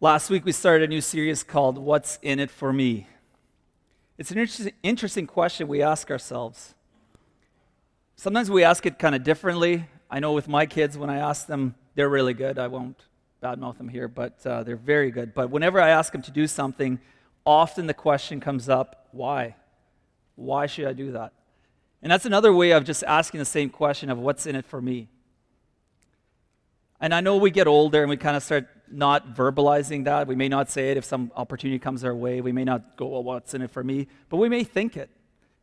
Last week we started a new series called What's in It for Me? It's an interesting, question we ask ourselves. Sometimes we ask it kind of differently. I know with my kids, when I ask them, they're really good. I won't badmouth them here, but uh, they're very good. But whenever I ask them to do something, often the question comes up why? Why should I do that? And that's another way of just asking the same question of what's in it for me? And I know we get older and we kind of start not verbalizing that. We may not say it if some opportunity comes our way. We may not go, well, what's in it for me? But we may think it.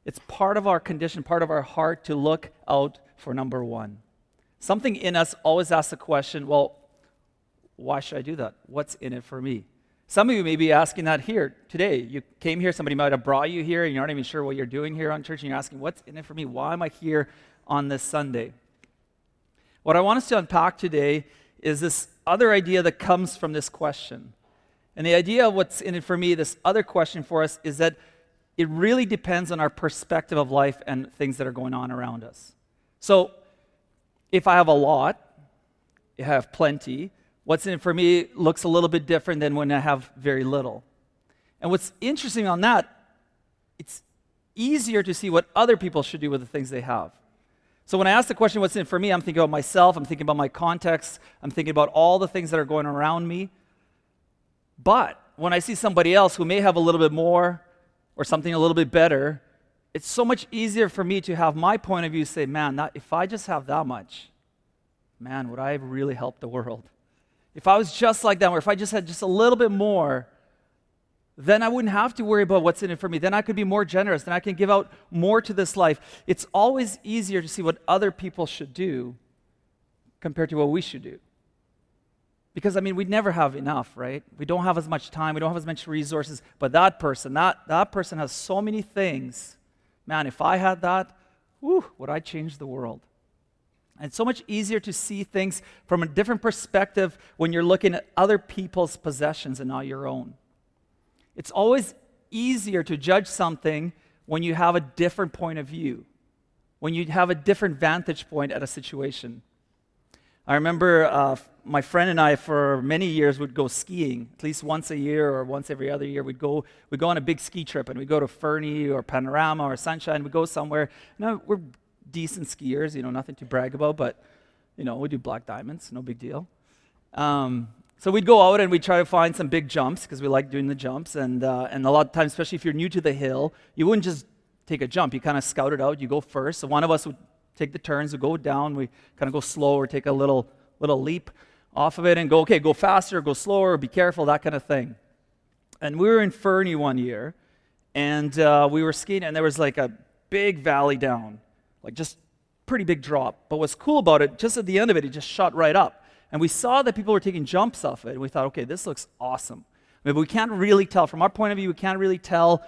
It's part of our condition, part of our heart to look out for number one. Something in us always asks the question, well, why should I do that? What's in it for me? Some of you may be asking that here today. You came here, somebody might have brought you here, and you're not even sure what you're doing here on church, and you're asking, what's in it for me? Why am I here on this Sunday? What I want us to unpack today is this other idea that comes from this question. And the idea of what's in it for me, this other question for us, is that it really depends on our perspective of life and things that are going on around us. So, if I have a lot, if I have plenty, what's in it for me looks a little bit different than when I have very little. And what's interesting on that, it's easier to see what other people should do with the things they have. So when I ask the question, what's in it for me, I'm thinking about myself, I'm thinking about my context, I'm thinking about all the things that are going around me. But when I see somebody else who may have a little bit more or something a little bit better, it's so much easier for me to have my point of view say, man, that, if I just have that much, man, would I really help the world? If I was just like them, or if I just had just a little bit more, then I wouldn't have to worry about what's in it for me. Then I could be more generous. Then I can give out more to this life. It's always easier to see what other people should do compared to what we should do. Because, I mean, we never have enough, right? We don't have as much time, we don't have as much resources. But that person, that, that person has so many things. Man, if I had that, whew, would I change the world? And it's so much easier to see things from a different perspective when you're looking at other people's possessions and not your own. It's always easier to judge something when you have a different point of view, when you have a different vantage point at a situation. I remember uh, my friend and I, for many years, would go skiing. At least once a year or once every other year, we'd go, we'd go on a big ski trip and we'd go to Fernie or Panorama or Sunshine. We'd go somewhere. Know, we're decent skiers, you know, nothing to brag about, but, you know, we do black diamonds, no big deal. Um, so we'd go out and we'd try to find some big jumps because we like doing the jumps. And, uh, and a lot of times, especially if you're new to the hill, you wouldn't just take a jump. You kind of scout it out. You go first. So one of us would take the turns, we go down, we kind of go slow or take a little, little leap off of it and go, okay, go faster, go slower, be careful, that kind of thing. And we were in Fernie one year and uh, we were skiing and there was like a big valley down, like just pretty big drop. But what's cool about it, just at the end of it, it just shot right up. And we saw that people were taking jumps off it, and we thought, okay, this looks awesome. I mean, we can't really tell. From our point of view, we can't really tell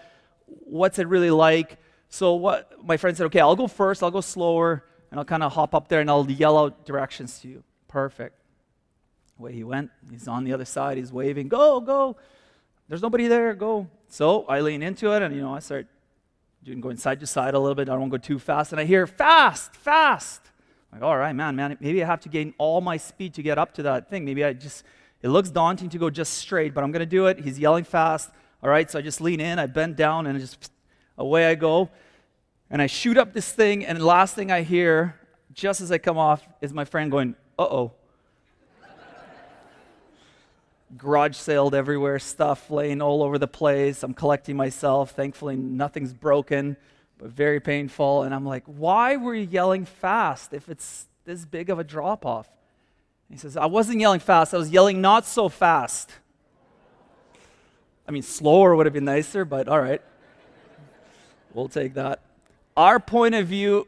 what's it really like. So what my friend said, okay, I'll go first, I'll go slower, and I'll kind of hop up there and I'll yell out directions to you. Perfect. Away he went. He's on the other side, he's waving, go, go. There's nobody there, go. So I lean into it and you know, I start doing going side to side a little bit. I don't go too fast. And I hear fast, fast. Like, all right, man, man, maybe I have to gain all my speed to get up to that thing. Maybe I just, it looks daunting to go just straight, but I'm going to do it. He's yelling fast. All right, so I just lean in, I bend down, and just away I go. And I shoot up this thing, and the last thing I hear, just as I come off, is my friend going, uh oh. Garage sailed everywhere, stuff laying all over the place. I'm collecting myself. Thankfully, nothing's broken but very painful. And I'm like, why were you yelling fast if it's this big of a drop off? He says, I wasn't yelling fast, I was yelling not so fast. I mean, slower would have been nicer, but all right. We'll take that. Our point of view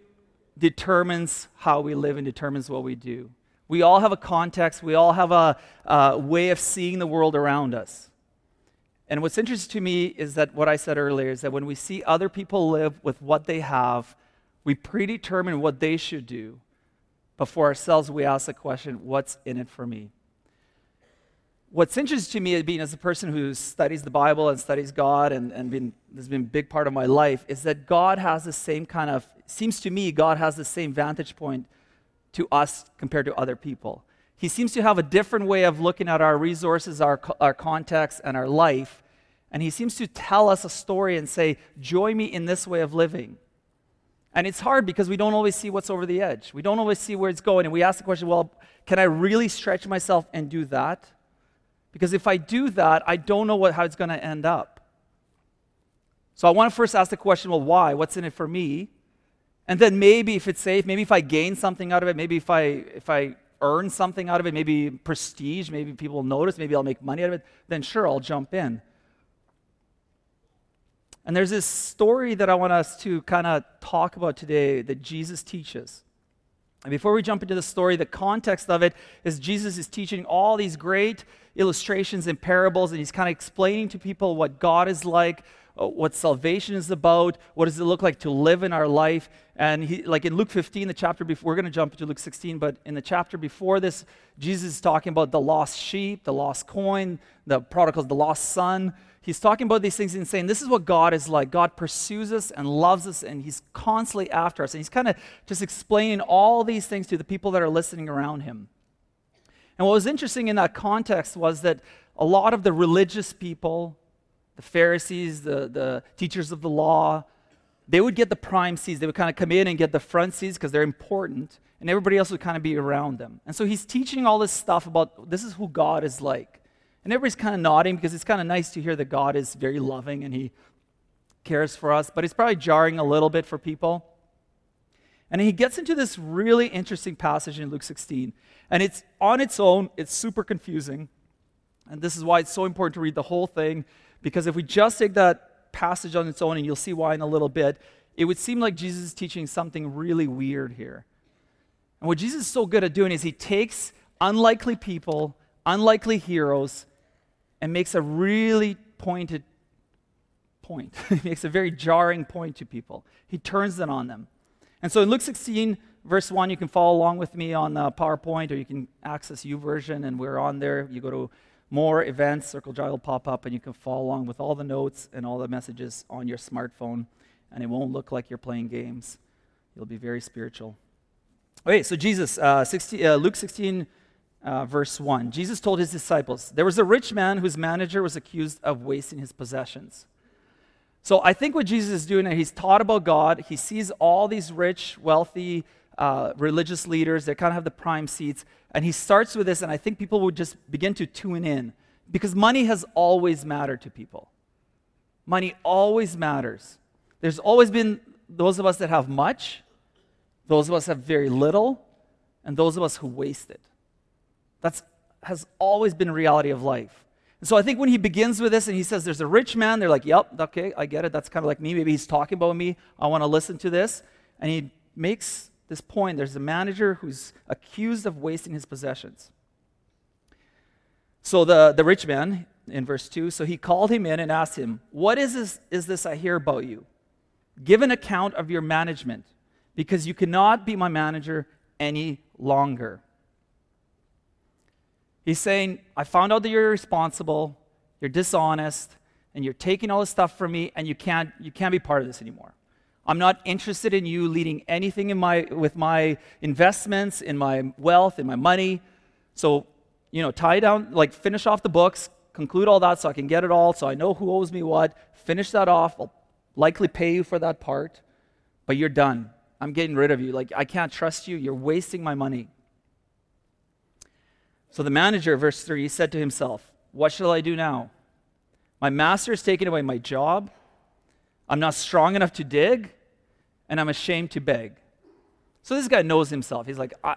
determines how we live and determines what we do. We all have a context, we all have a, a way of seeing the world around us. And what's interesting to me is that what I said earlier is that when we see other people live with what they have, we predetermine what they should do. But for ourselves, we ask the question, what's in it for me? What's interesting to me, being as a person who studies the Bible and studies God, and, and been, has been a big part of my life, is that God has the same kind of, seems to me, God has the same vantage point to us compared to other people. He seems to have a different way of looking at our resources, our, our context, and our life. And he seems to tell us a story and say, Join me in this way of living. And it's hard because we don't always see what's over the edge. We don't always see where it's going. And we ask the question, well, can I really stretch myself and do that? Because if I do that, I don't know what, how it's going to end up. So I want to first ask the question, well, why? What's in it for me? And then maybe if it's safe, maybe if I gain something out of it, maybe if I, if I earn something out of it, maybe prestige, maybe people will notice, maybe I'll make money out of it, then sure, I'll jump in. And there's this story that I want us to kind of talk about today that Jesus teaches. And before we jump into the story, the context of it is Jesus is teaching all these great illustrations and parables, and he's kind of explaining to people what God is like, Uh, what salvation is about, what does it look like to live in our life. And he, like in Luke 15, the chapter before, we're going to jump into Luke 16, but in the chapter before this, Jesus is talking about the lost sheep, the lost coin, the prodigal, the lost son he's talking about these things and saying, This is what God is like. God pursues us and loves us, and he's constantly after us. And he's kind of just explaining all these things to the people that are listening around him. And what was interesting in that context was that a lot of the religious people, the Pharisees, the, the teachers of the law, they would get the prime seats. They would kind of come in and get the front seats because they're important, and everybody else would kind of be around them. And so he's teaching all this stuff about this is who God is like. And everybody's kind of nodding because it's kind of nice to hear that God is very loving and He cares for us, but it's probably jarring a little bit for people. And he gets into this really interesting passage in Luke 16. And it's on its own, it's super confusing. And this is why it's so important to read the whole thing, because if we just take that passage on its own, and you'll see why in a little bit, it would seem like Jesus is teaching something really weird here. And what Jesus is so good at doing is he takes unlikely people, unlikely heroes, and makes a really pointed point. he makes a very jarring point to people. He turns it on them. And so in Luke 16, verse 1, you can follow along with me on the PowerPoint or you can access U YouVersion, and we're on there. You go to more events, Circle J will pop up, and you can follow along with all the notes and all the messages on your smartphone, and it won't look like you're playing games. You'll be very spiritual. Okay, so Jesus, uh, 16, uh, Luke 16, uh, verse 1. Jesus told his disciples, There was a rich man whose manager was accused of wasting his possessions. So I think what Jesus is doing, he's taught about God. He sees all these rich, wealthy, uh, religious leaders that kind of have the prime seats. And he starts with this, and I think people would just begin to tune in because money has always mattered to people. Money always matters. There's always been those of us that have much, those of us have very little, and those of us who waste it. That has always been reality of life. And so I think when he begins with this and he says, There's a rich man, they're like, Yep, okay, I get it. That's kind of like me. Maybe he's talking about me. I want to listen to this. And he makes this point there's a manager who's accused of wasting his possessions. So the, the rich man, in verse 2, so he called him in and asked him, What is this, is this I hear about you? Give an account of your management, because you cannot be my manager any longer. He's saying, I found out that you're irresponsible, you're dishonest, and you're taking all this stuff from me, and you can't, you can't be part of this anymore. I'm not interested in you leading anything in my, with my investments, in my wealth, in my money. So, you know, tie down, like finish off the books, conclude all that so I can get it all, so I know who owes me what. Finish that off. I'll likely pay you for that part, but you're done. I'm getting rid of you. Like, I can't trust you. You're wasting my money. So the manager, verse 3, said to himself, What shall I do now? My master has taken away my job. I'm not strong enough to dig, and I'm ashamed to beg. So this guy knows himself. He's like, I,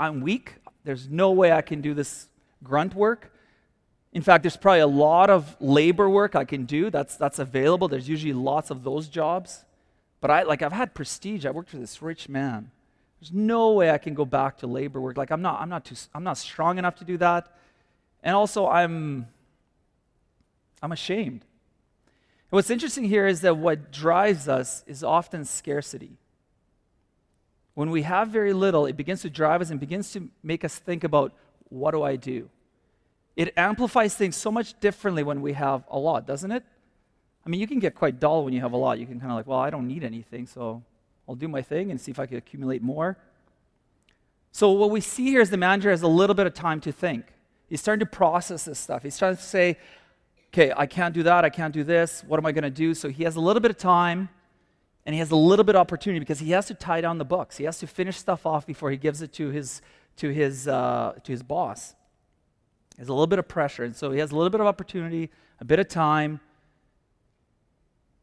am weak. There's no way I can do this grunt work. In fact, there's probably a lot of labor work I can do that's, that's available. There's usually lots of those jobs. But I, like, I've had prestige. I worked for this rich man. There's no way I can go back to labor work. Like I'm not, I'm not too, I'm not strong enough to do that. And also I'm, I'm ashamed. What's interesting here is that what drives us is often scarcity. When we have very little, it begins to drive us and begins to make us think about what do I do? It amplifies things so much differently when we have a lot, doesn't it? I mean, you can get quite dull when you have a lot. You can kind of like, well, I don't need anything, so I'll do my thing and see if I can accumulate more. So, what we see here is the manager has a little bit of time to think. He's starting to process this stuff. He's trying to say, okay, I can't do that, I can't do this, what am I going to do? So, he has a little bit of time and he has a little bit of opportunity because he has to tie down the books. He has to finish stuff off before he gives it to his, to his, uh, to his boss. There's a little bit of pressure. And so, he has a little bit of opportunity, a bit of time,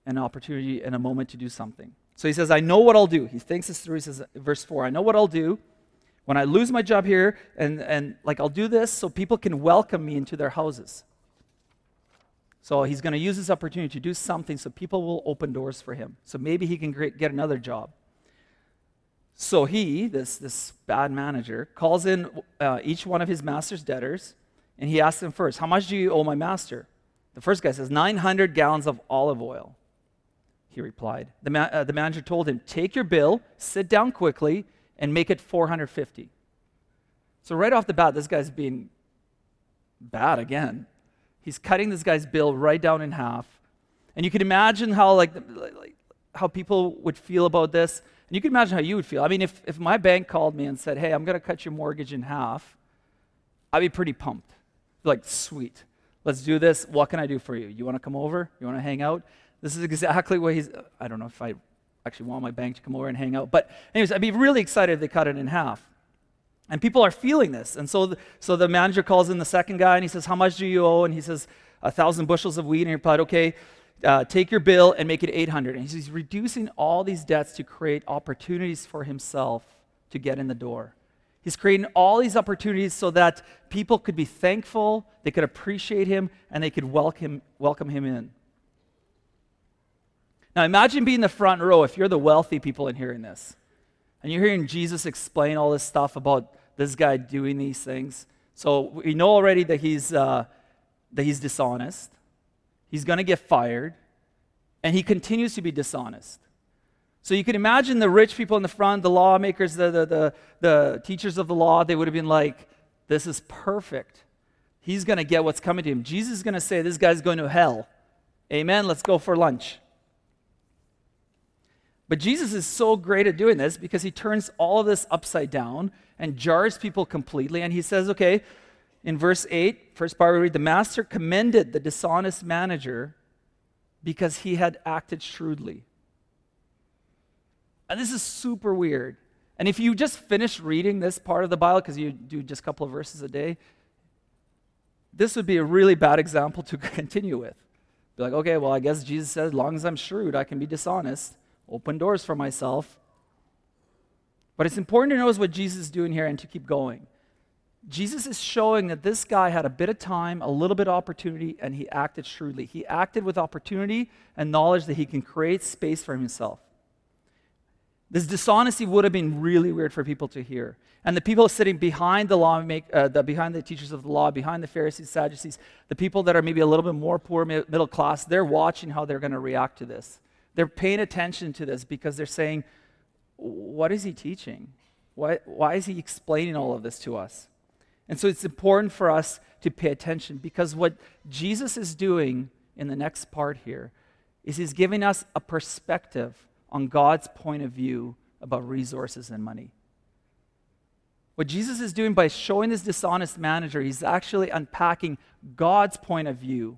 an opportunity and a moment to do something. So he says, I know what I'll do. He thinks this through. He says, verse 4, I know what I'll do when I lose my job here, and, and like I'll do this so people can welcome me into their houses. So he's going to use this opportunity to do something so people will open doors for him. So maybe he can get another job. So he, this, this bad manager, calls in uh, each one of his master's debtors and he asks them first, How much do you owe my master? The first guy says, 900 gallons of olive oil. He replied. The, ma- uh, the manager told him, Take your bill, sit down quickly, and make it 450. So, right off the bat, this guy's being bad again. He's cutting this guy's bill right down in half. And you can imagine how, like, like how people would feel about this. And you can imagine how you would feel. I mean, if, if my bank called me and said, Hey, I'm going to cut your mortgage in half, I'd be pretty pumped. Like, sweet. Let's do this. What can I do for you? You want to come over? You want to hang out? This is exactly what he's. I don't know if I actually want my bank to come over and hang out. But, anyways, I'd be really excited if they cut it in half. And people are feeling this. And so the, so the manager calls in the second guy and he says, How much do you owe? And he says, A thousand bushels of wheat. And he replied, Okay, uh, take your bill and make it 800. And he's reducing all these debts to create opportunities for himself to get in the door. He's creating all these opportunities so that people could be thankful, they could appreciate him, and they could welcome, welcome him in. Now imagine being the front row if you're the wealthy people in hearing this. And you're hearing Jesus explain all this stuff about this guy doing these things. So we know already that he's, uh, that he's dishonest. He's going to get fired. And he continues to be dishonest. So you can imagine the rich people in the front, the lawmakers, the, the, the, the teachers of the law, they would have been like, this is perfect. He's going to get what's coming to him. Jesus is going to say, this guy's going to hell. Amen. Let's go for lunch. But Jesus is so great at doing this because he turns all of this upside down and jars people completely. And he says, okay, in verse 8, first part we read, the master commended the dishonest manager because he had acted shrewdly. And this is super weird. And if you just finish reading this part of the Bible, because you do just a couple of verses a day, this would be a really bad example to continue with. Be like, okay, well, I guess Jesus says, as long as I'm shrewd, I can be dishonest open doors for myself. But it's important to notice what Jesus is doing here and to keep going. Jesus is showing that this guy had a bit of time, a little bit of opportunity, and he acted shrewdly. He acted with opportunity and knowledge that he can create space for himself. This dishonesty would have been really weird for people to hear. And the people sitting behind the law, make, uh, the, behind the teachers of the law, behind the Pharisees, Sadducees, the people that are maybe a little bit more poor, middle class, they're watching how they're going to react to this. They're paying attention to this because they're saying, What is he teaching? Why, why is he explaining all of this to us? And so it's important for us to pay attention because what Jesus is doing in the next part here is he's giving us a perspective on God's point of view about resources and money. What Jesus is doing by showing this dishonest manager, he's actually unpacking God's point of view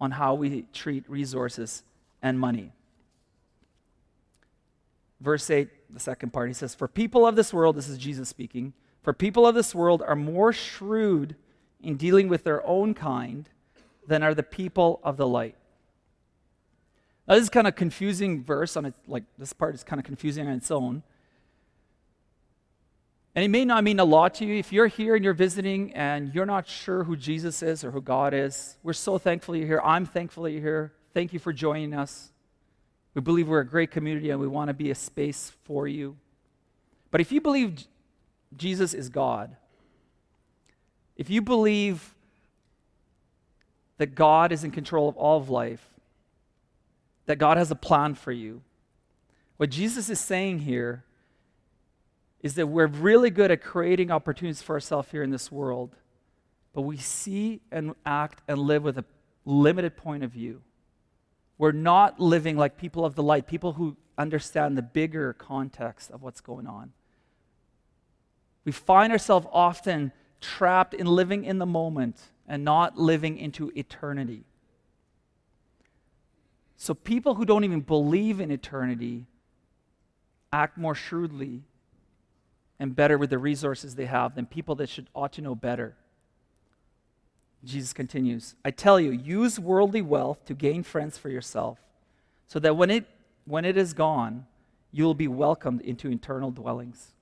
on how we treat resources and money. Verse 8, the second part, he says, For people of this world, this is Jesus speaking, for people of this world are more shrewd in dealing with their own kind than are the people of the light. Now, this is kind of confusing verse on it, like this part is kind of confusing on its own. And it may not mean a lot to you. If you're here and you're visiting and you're not sure who Jesus is or who God is, we're so thankful you're here. I'm thankful you're here. Thank you for joining us. We believe we're a great community and we want to be a space for you. But if you believe Jesus is God, if you believe that God is in control of all of life, that God has a plan for you, what Jesus is saying here is that we're really good at creating opportunities for ourselves here in this world, but we see and act and live with a limited point of view. We're not living like people of the light, people who understand the bigger context of what's going on. We find ourselves often trapped in living in the moment and not living into eternity. So, people who don't even believe in eternity act more shrewdly and better with the resources they have than people that should ought to know better. Jesus continues, I tell you, use worldly wealth to gain friends for yourself, so that when it when it is gone, you will be welcomed into eternal dwellings.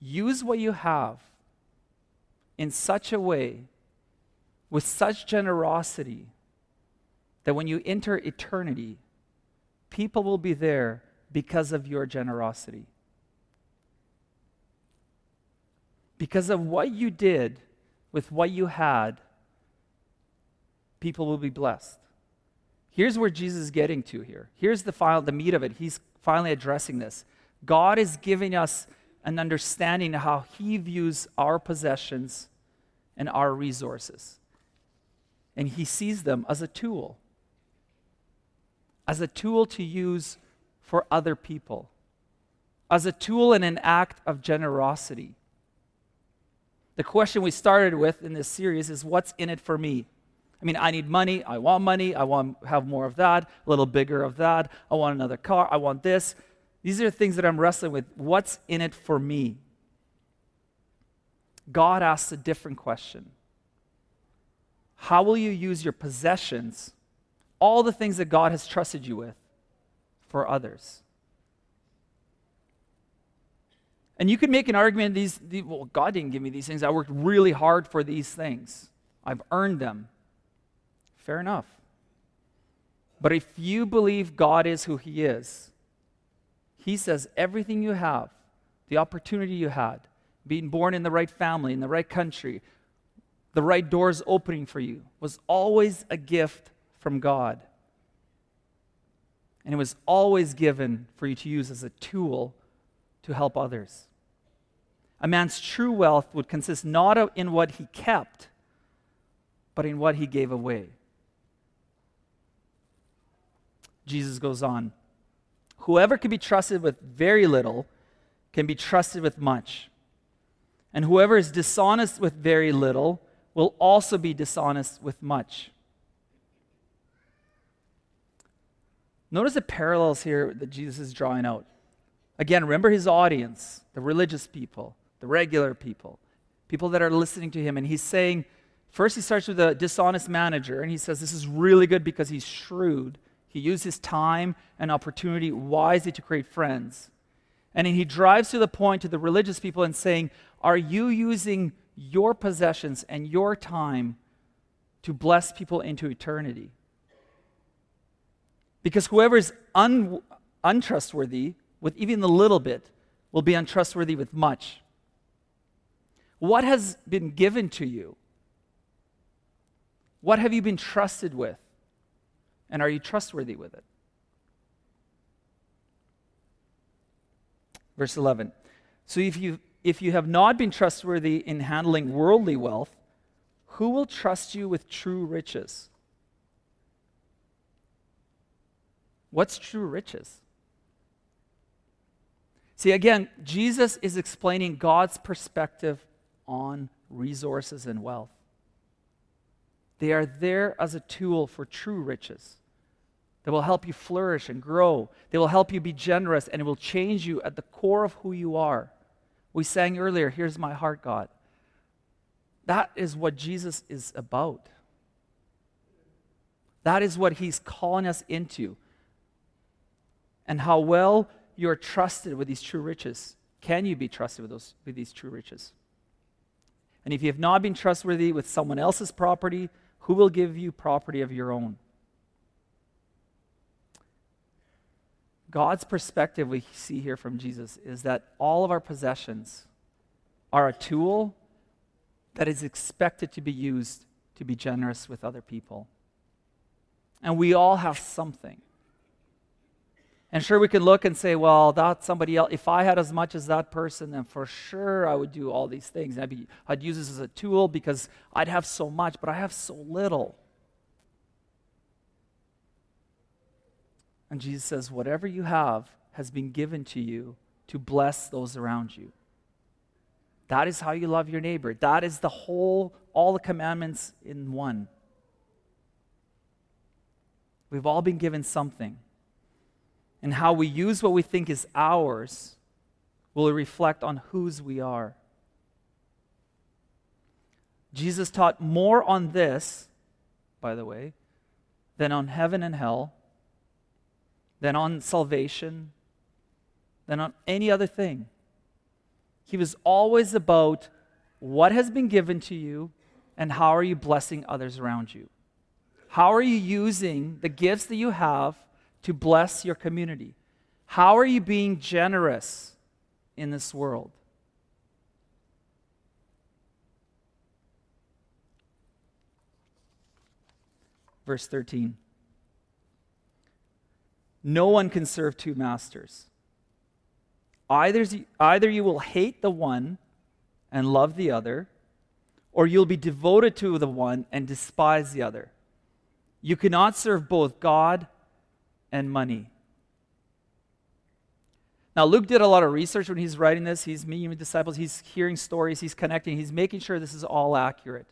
Use what you have in such a way, with such generosity, that when you enter eternity, people will be there because of your generosity. Because of what you did with what you had, people will be blessed. Here's where Jesus is getting to here. Here's the final the meat of it. He's finally addressing this. God is giving us an understanding of how he views our possessions and our resources. And he sees them as a tool. As a tool to use for other people. As a tool in an act of generosity. The question we started with in this series is what's in it for me? I mean, I need money. I want money. I want have more of that, a little bigger of that. I want another car. I want this. These are things that I'm wrestling with. What's in it for me? God asks a different question How will you use your possessions, all the things that God has trusted you with, for others? And you could make an argument these, well, God didn't give me these things. I worked really hard for these things. I've earned them. Fair enough. But if you believe God is who He is, He says everything you have, the opportunity you had, being born in the right family, in the right country, the right doors opening for you, was always a gift from God. And it was always given for you to use as a tool to help others. A man's true wealth would consist not in what he kept, but in what he gave away. Jesus goes on Whoever can be trusted with very little can be trusted with much. And whoever is dishonest with very little will also be dishonest with much. Notice the parallels here that Jesus is drawing out. Again, remember his audience, the religious people, the regular people, people that are listening to him. And he's saying, first he starts with a dishonest manager, and he says this is really good because he's shrewd. He used his time and opportunity wisely to create friends. And then he drives to the point to the religious people and saying, Are you using your possessions and your time to bless people into eternity? Because whoever is un- untrustworthy with even the little bit will be untrustworthy with much. What has been given to you? What have you been trusted with? And are you trustworthy with it? Verse 11. So if you, if you have not been trustworthy in handling worldly wealth, who will trust you with true riches? What's true riches? See, again, Jesus is explaining God's perspective on resources and wealth. They are there as a tool for true riches that will help you flourish and grow. They will help you be generous and it will change you at the core of who you are. We sang earlier, Here's my heart, God. That is what Jesus is about. That is what he's calling us into. And how well you're trusted with these true riches. Can you be trusted with, those, with these true riches? And if you have not been trustworthy with someone else's property, who will give you property of your own? God's perspective we see here from Jesus is that all of our possessions are a tool that is expected to be used to be generous with other people. And we all have something. And sure, we can look and say, well, that's somebody else. If I had as much as that person, then for sure I would do all these things. I'd, be, I'd use this as a tool because I'd have so much, but I have so little. And Jesus says, whatever you have has been given to you to bless those around you. That is how you love your neighbor. That is the whole, all the commandments in one. We've all been given something. And how we use what we think is ours will reflect on whose we are. Jesus taught more on this, by the way, than on heaven and hell, than on salvation, than on any other thing. He was always about what has been given to you and how are you blessing others around you. How are you using the gifts that you have to bless your community? How are you being generous in this world? Verse 13. No one can serve two masters. Either, either you will hate the one and love the other, or you'll be devoted to the one and despise the other. You cannot serve both God and money. Now, Luke did a lot of research when he's writing this. He's meeting with disciples, he's hearing stories, he's connecting, he's making sure this is all accurate.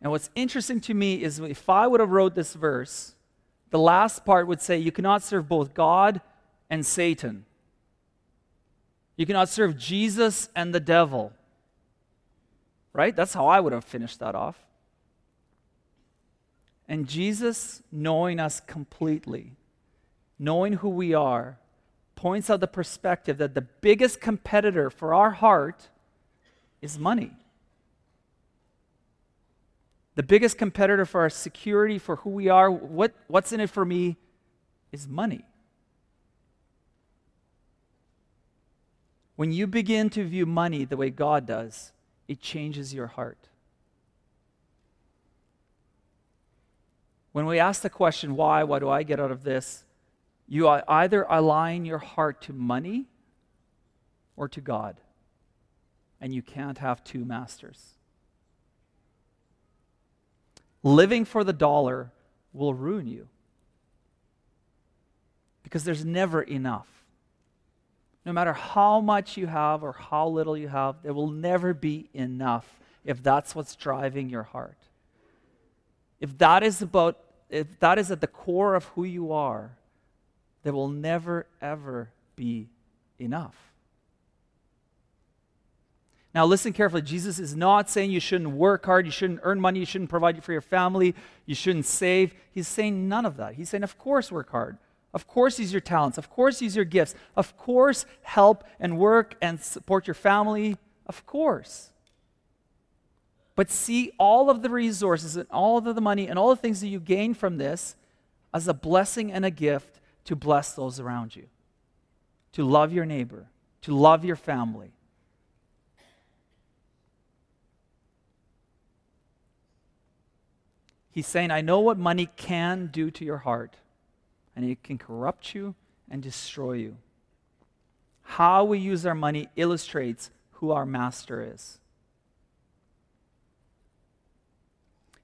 And what's interesting to me is if I would have wrote this verse, the last part would say, You cannot serve both God and Satan. You cannot serve Jesus and the devil. Right? That's how I would have finished that off. And Jesus, knowing us completely, knowing who we are, points out the perspective that the biggest competitor for our heart is money. The biggest competitor for our security, for who we are, what, what's in it for me, is money. When you begin to view money the way God does, it changes your heart. When we ask the question, why, what do I get out of this? You either align your heart to money or to God. And you can't have two masters. Living for the dollar will ruin you because there's never enough. No matter how much you have or how little you have, there will never be enough if that's what's driving your heart. If that is about if that is at the core of who you are, there will never ever be enough. Now, listen carefully. Jesus is not saying you shouldn't work hard, you shouldn't earn money, you shouldn't provide for your family, you shouldn't save. He's saying none of that. He's saying, of course, work hard. Of course, use your talents. Of course, use your gifts. Of course, help and work and support your family. Of course. But see all of the resources and all of the money and all the things that you gain from this as a blessing and a gift to bless those around you, to love your neighbor, to love your family He's saying, I know what money can do to your heart, and it can corrupt you and destroy you. How we use our money illustrates who our master is.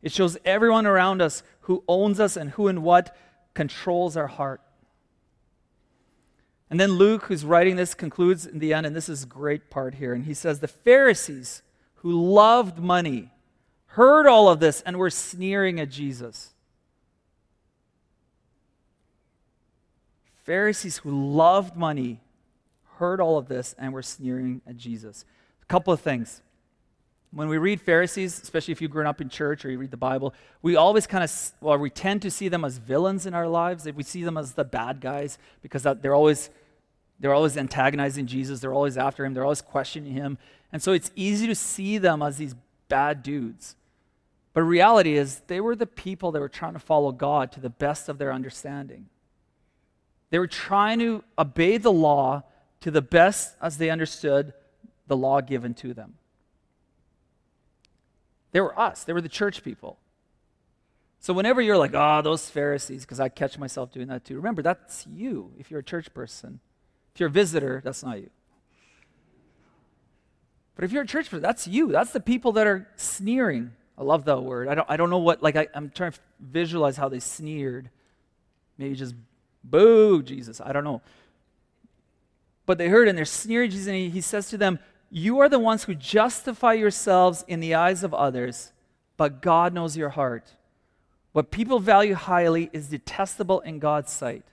It shows everyone around us who owns us and who and what controls our heart. And then Luke, who's writing this, concludes in the end, and this is a great part here. And he says, The Pharisees who loved money heard all of this and were sneering at Jesus. Pharisees who loved money heard all of this and were sneering at Jesus. A couple of things. When we read Pharisees, especially if you've grown up in church or you read the Bible, we always kind of, well, we tend to see them as villains in our lives. We see them as the bad guys because they're always, they're always antagonizing Jesus. They're always after him. They're always questioning him. And so it's easy to see them as these bad dudes. But reality is, they were the people that were trying to follow God to the best of their understanding. They were trying to obey the law to the best as they understood the law given to them. They were us, they were the church people. So whenever you're like, oh, those Pharisees, because I catch myself doing that too, remember, that's you if you're a church person. If you're a visitor, that's not you. But if you're a church person, that's you. That's the people that are sneering I love that word. I don't, I don't know what, like, I, I'm trying to visualize how they sneered. Maybe just, boo, Jesus. I don't know. but they heard and they're sneering Jesus, and he, he says to them, You are the ones who justify yourselves in the eyes of others, but God knows your heart. What people value highly is detestable in God's sight.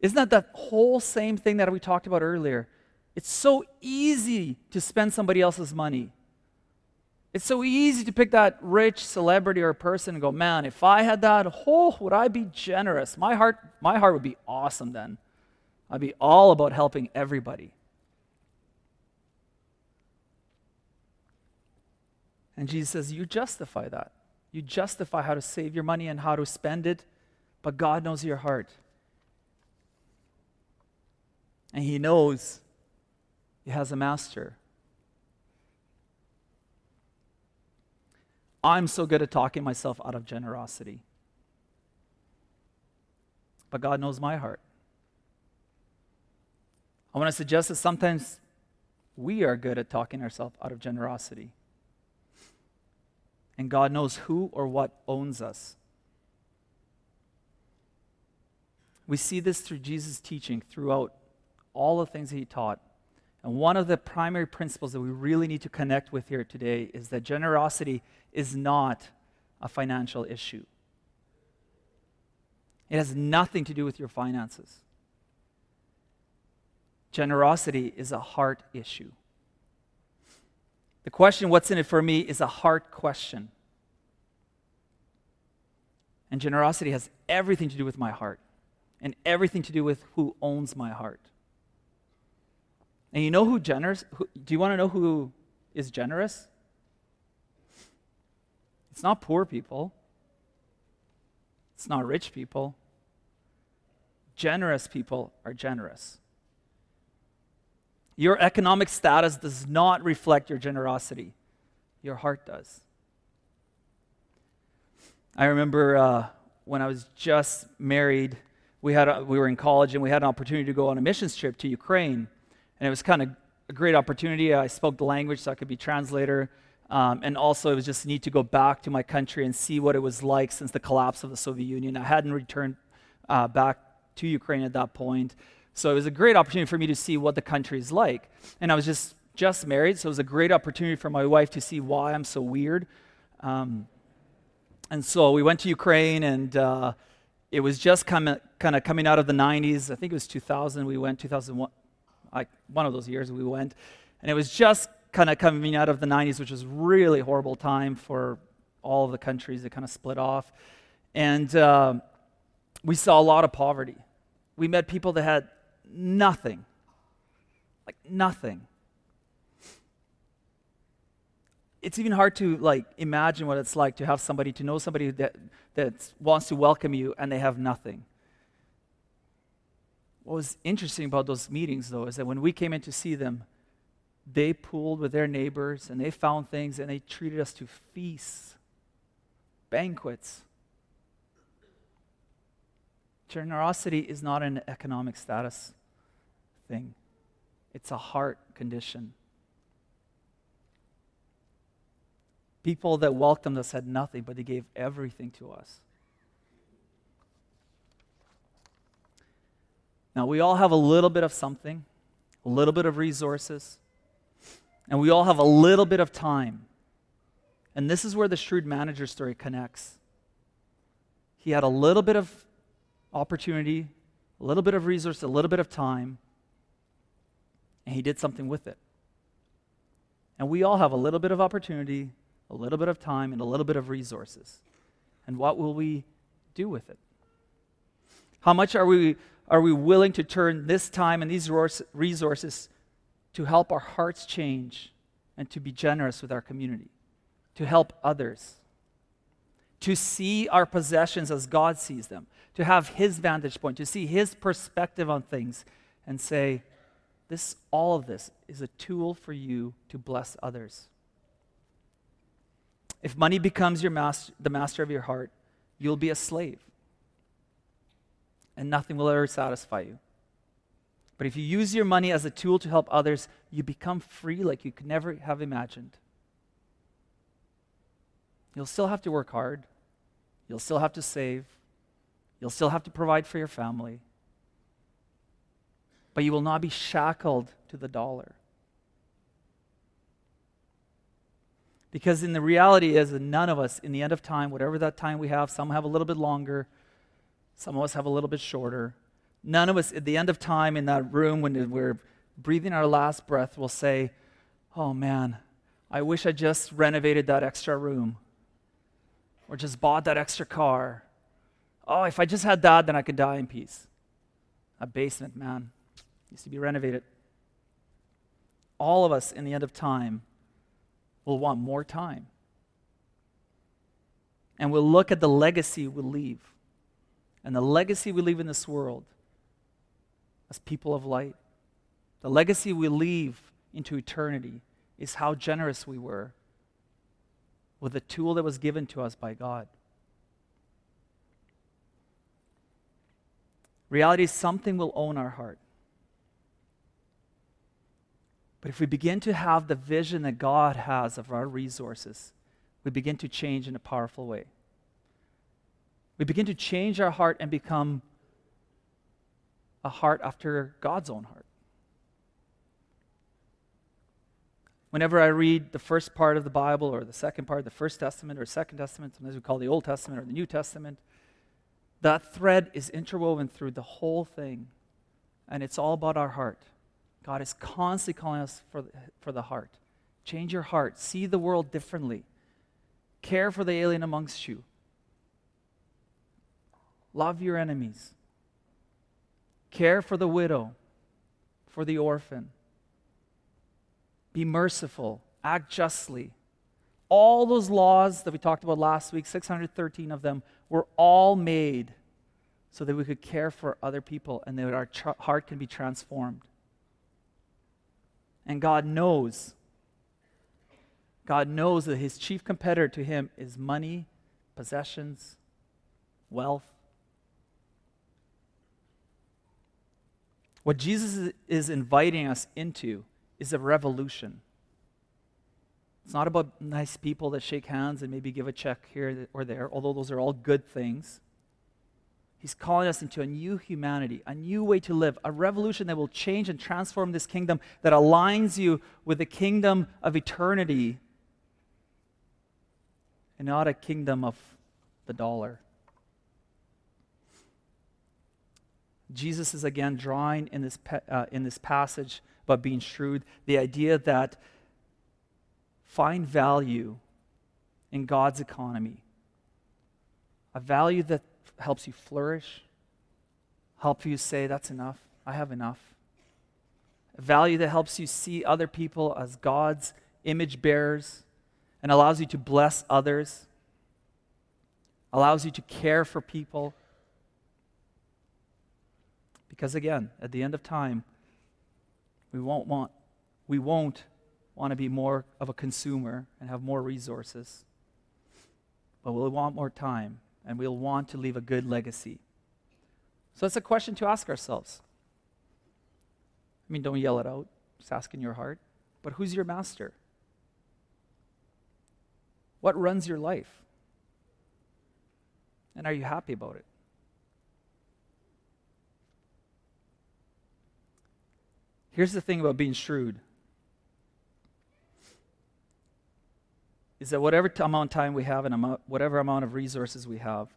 Isn't that the whole same thing that we talked about earlier? It's so easy to spend somebody else's money. It's so easy to pick that rich celebrity or person and go, man, if I had that, oh, would I be generous? My heart, my heart would be awesome then. I'd be all about helping everybody. And Jesus says, You justify that. You justify how to save your money and how to spend it, but God knows your heart. And He knows He has a master. I'm so good at talking myself out of generosity. But God knows my heart. I want to suggest that sometimes we are good at talking ourselves out of generosity. And God knows who or what owns us. We see this through Jesus' teaching throughout all the things he taught. And one of the primary principles that we really need to connect with here today is that generosity is not a financial issue. It has nothing to do with your finances. Generosity is a heart issue. The question, what's in it for me, is a heart question. And generosity has everything to do with my heart and everything to do with who owns my heart. And you know who generous? Who, do you want to know who is generous? It's not poor people. It's not rich people. Generous people are generous. Your economic status does not reflect your generosity, your heart does. I remember uh, when I was just married, we, had a, we were in college and we had an opportunity to go on a missions trip to Ukraine. And it was kind of a great opportunity. I spoke the language, so I could be translator. Um, and also, it was just neat to go back to my country and see what it was like since the collapse of the Soviet Union. I hadn't returned uh, back to Ukraine at that point. So it was a great opportunity for me to see what the country is like. And I was just just married, so it was a great opportunity for my wife to see why I'm so weird. Um, and so we went to Ukraine, and uh, it was just kind of coming out of the 90s. I think it was 2000. We went 2001, like one of those years we went, and it was just kind of coming out of the 90s, which was really horrible time for all of the countries that kind of split off, and uh, we saw a lot of poverty. We met people that had nothing. Like nothing. It's even hard to like imagine what it's like to have somebody to know somebody that that wants to welcome you and they have nothing. What was interesting about those meetings though is that when we came in to see them, they pooled with their neighbors and they found things and they treated us to feasts, banquets. Generosity is not an economic status thing, it's a heart condition. People that welcomed us had nothing, but they gave everything to us. Now, we all have a little bit of something, a little bit of resources, and we all have a little bit of time. And this is where the shrewd manager story connects. He had a little bit of opportunity, a little bit of resource, a little bit of time, and he did something with it. And we all have a little bit of opportunity, a little bit of time, and a little bit of resources. And what will we do with it? How much are we, are we willing to turn this time and these resources to help our hearts change and to be generous with our community, to help others, to see our possessions as God sees them, to have His vantage point, to see His perspective on things, and say, this, all of this is a tool for you to bless others. If money becomes your master, the master of your heart, you'll be a slave. And nothing will ever satisfy you. But if you use your money as a tool to help others, you become free like you could never have imagined. You'll still have to work hard. You'll still have to save. You'll still have to provide for your family but you will not be shackled to the dollar. Because in the reality is that none of us, in the end of time, whatever that time we have, some have a little bit longer, some of us have a little bit shorter. None of us, at the end of time in that room when we're breathing our last breath, will say, Oh man, I wish I just renovated that extra room or just bought that extra car. Oh, if I just had that, then I could die in peace. A basement, man, needs to be renovated. All of us in the end of time will want more time. And we'll look at the legacy we leave. And the legacy we leave in this world as people of light, the legacy we leave into eternity is how generous we were with the tool that was given to us by God. Reality is something will own our heart. But if we begin to have the vision that God has of our resources, we begin to change in a powerful way. We begin to change our heart and become a heart after God's own heart. Whenever I read the first part of the Bible or the second part, of the First Testament or Second Testament, sometimes we call the Old Testament or the New Testament, that thread is interwoven through the whole thing. And it's all about our heart. God is constantly calling us for for the heart. Change your heart. See the world differently. Care for the alien amongst you. Love your enemies. Care for the widow, for the orphan. Be merciful. Act justly. All those laws that we talked about last week, 613 of them, were all made so that we could care for other people and that our heart can be transformed. And God knows, God knows that his chief competitor to him is money, possessions, wealth. What Jesus is inviting us into is a revolution. It's not about nice people that shake hands and maybe give a check here or there, although those are all good things. He's calling us into a new humanity, a new way to live, a revolution that will change and transform this kingdom that aligns you with the kingdom of eternity and not a kingdom of the dollar. Jesus is again drawing in this, uh, in this passage about being shrewd the idea that find value in God's economy, a value that helps you flourish, help you say, That's enough, I have enough. A value that helps you see other people as God's image bearers and allows you to bless others, allows you to care for people because again, at the end of time, we won't want, we won't want to be more of a consumer and have more resources. But we'll want more time and we'll want to leave a good legacy. So it's a question to ask ourselves. I mean, don't yell it out, just ask in your heart. But who's your master? What runs your life? And are you happy about it? Here's the thing about being shrewd is that whatever t- amount of time we have and whatever amount of resources we have,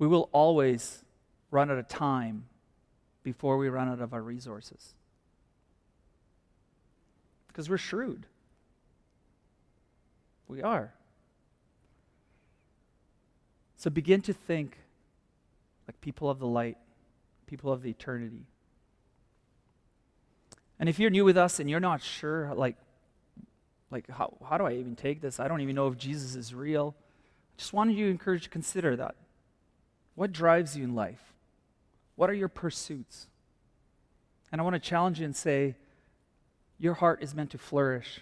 we will always run out of time before we run out of our resources. Because we're shrewd. We are. So begin to think like people of the light, people of the eternity. And if you're new with us and you're not sure, like, like how, how do I even take this? I don't even know if Jesus is real. I just wanted you to encourage to consider that. What drives you in life? What are your pursuits? And I want to challenge you and say, your heart is meant to flourish,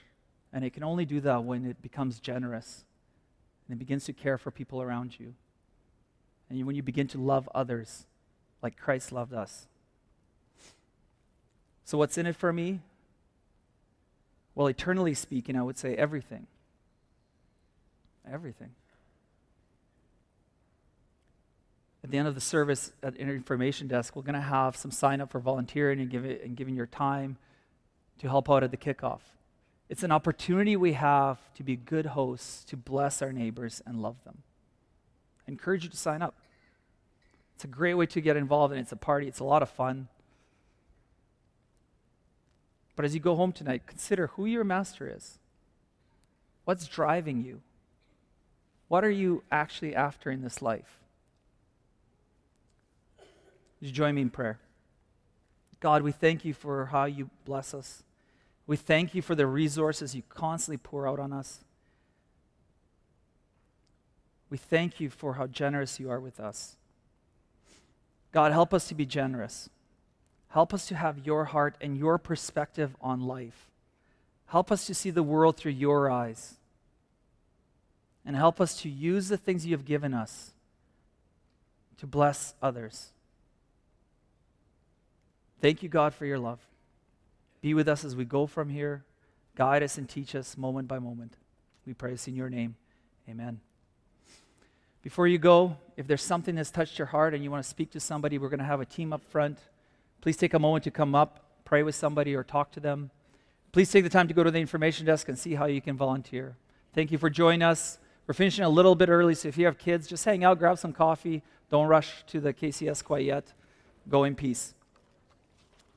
and it can only do that when it becomes generous and it begins to care for people around you. And when you begin to love others like Christ loved us. So, what's in it for me? Well, eternally speaking, I would say everything. Everything. At the end of the service at the information desk, we're going to have some sign up for volunteering and, give it, and giving your time to help out at the kickoff. It's an opportunity we have to be good hosts, to bless our neighbors and love them. I encourage you to sign up. It's a great way to get involved, and it's a party. It's a lot of fun. But as you go home tonight, consider who your master is. What's driving you? What are you actually after in this life? Would you join me in prayer? God, we thank you for how you bless us. We thank you for the resources you constantly pour out on us. We thank you for how generous you are with us. God, help us to be generous. Help us to have your heart and your perspective on life. Help us to see the world through your eyes. And help us to use the things you have given us to bless others. Thank you, God, for your love. Be with us as we go from here. Guide us and teach us moment by moment. We pray this in your name. Amen. Before you go, if there's something that's touched your heart and you want to speak to somebody, we're going to have a team up front. Please take a moment to come up, pray with somebody, or talk to them. Please take the time to go to the information desk and see how you can volunteer. Thank you for joining us. We're finishing a little bit early, so if you have kids, just hang out, grab some coffee. Don't rush to the KCS quite yet. Go in peace.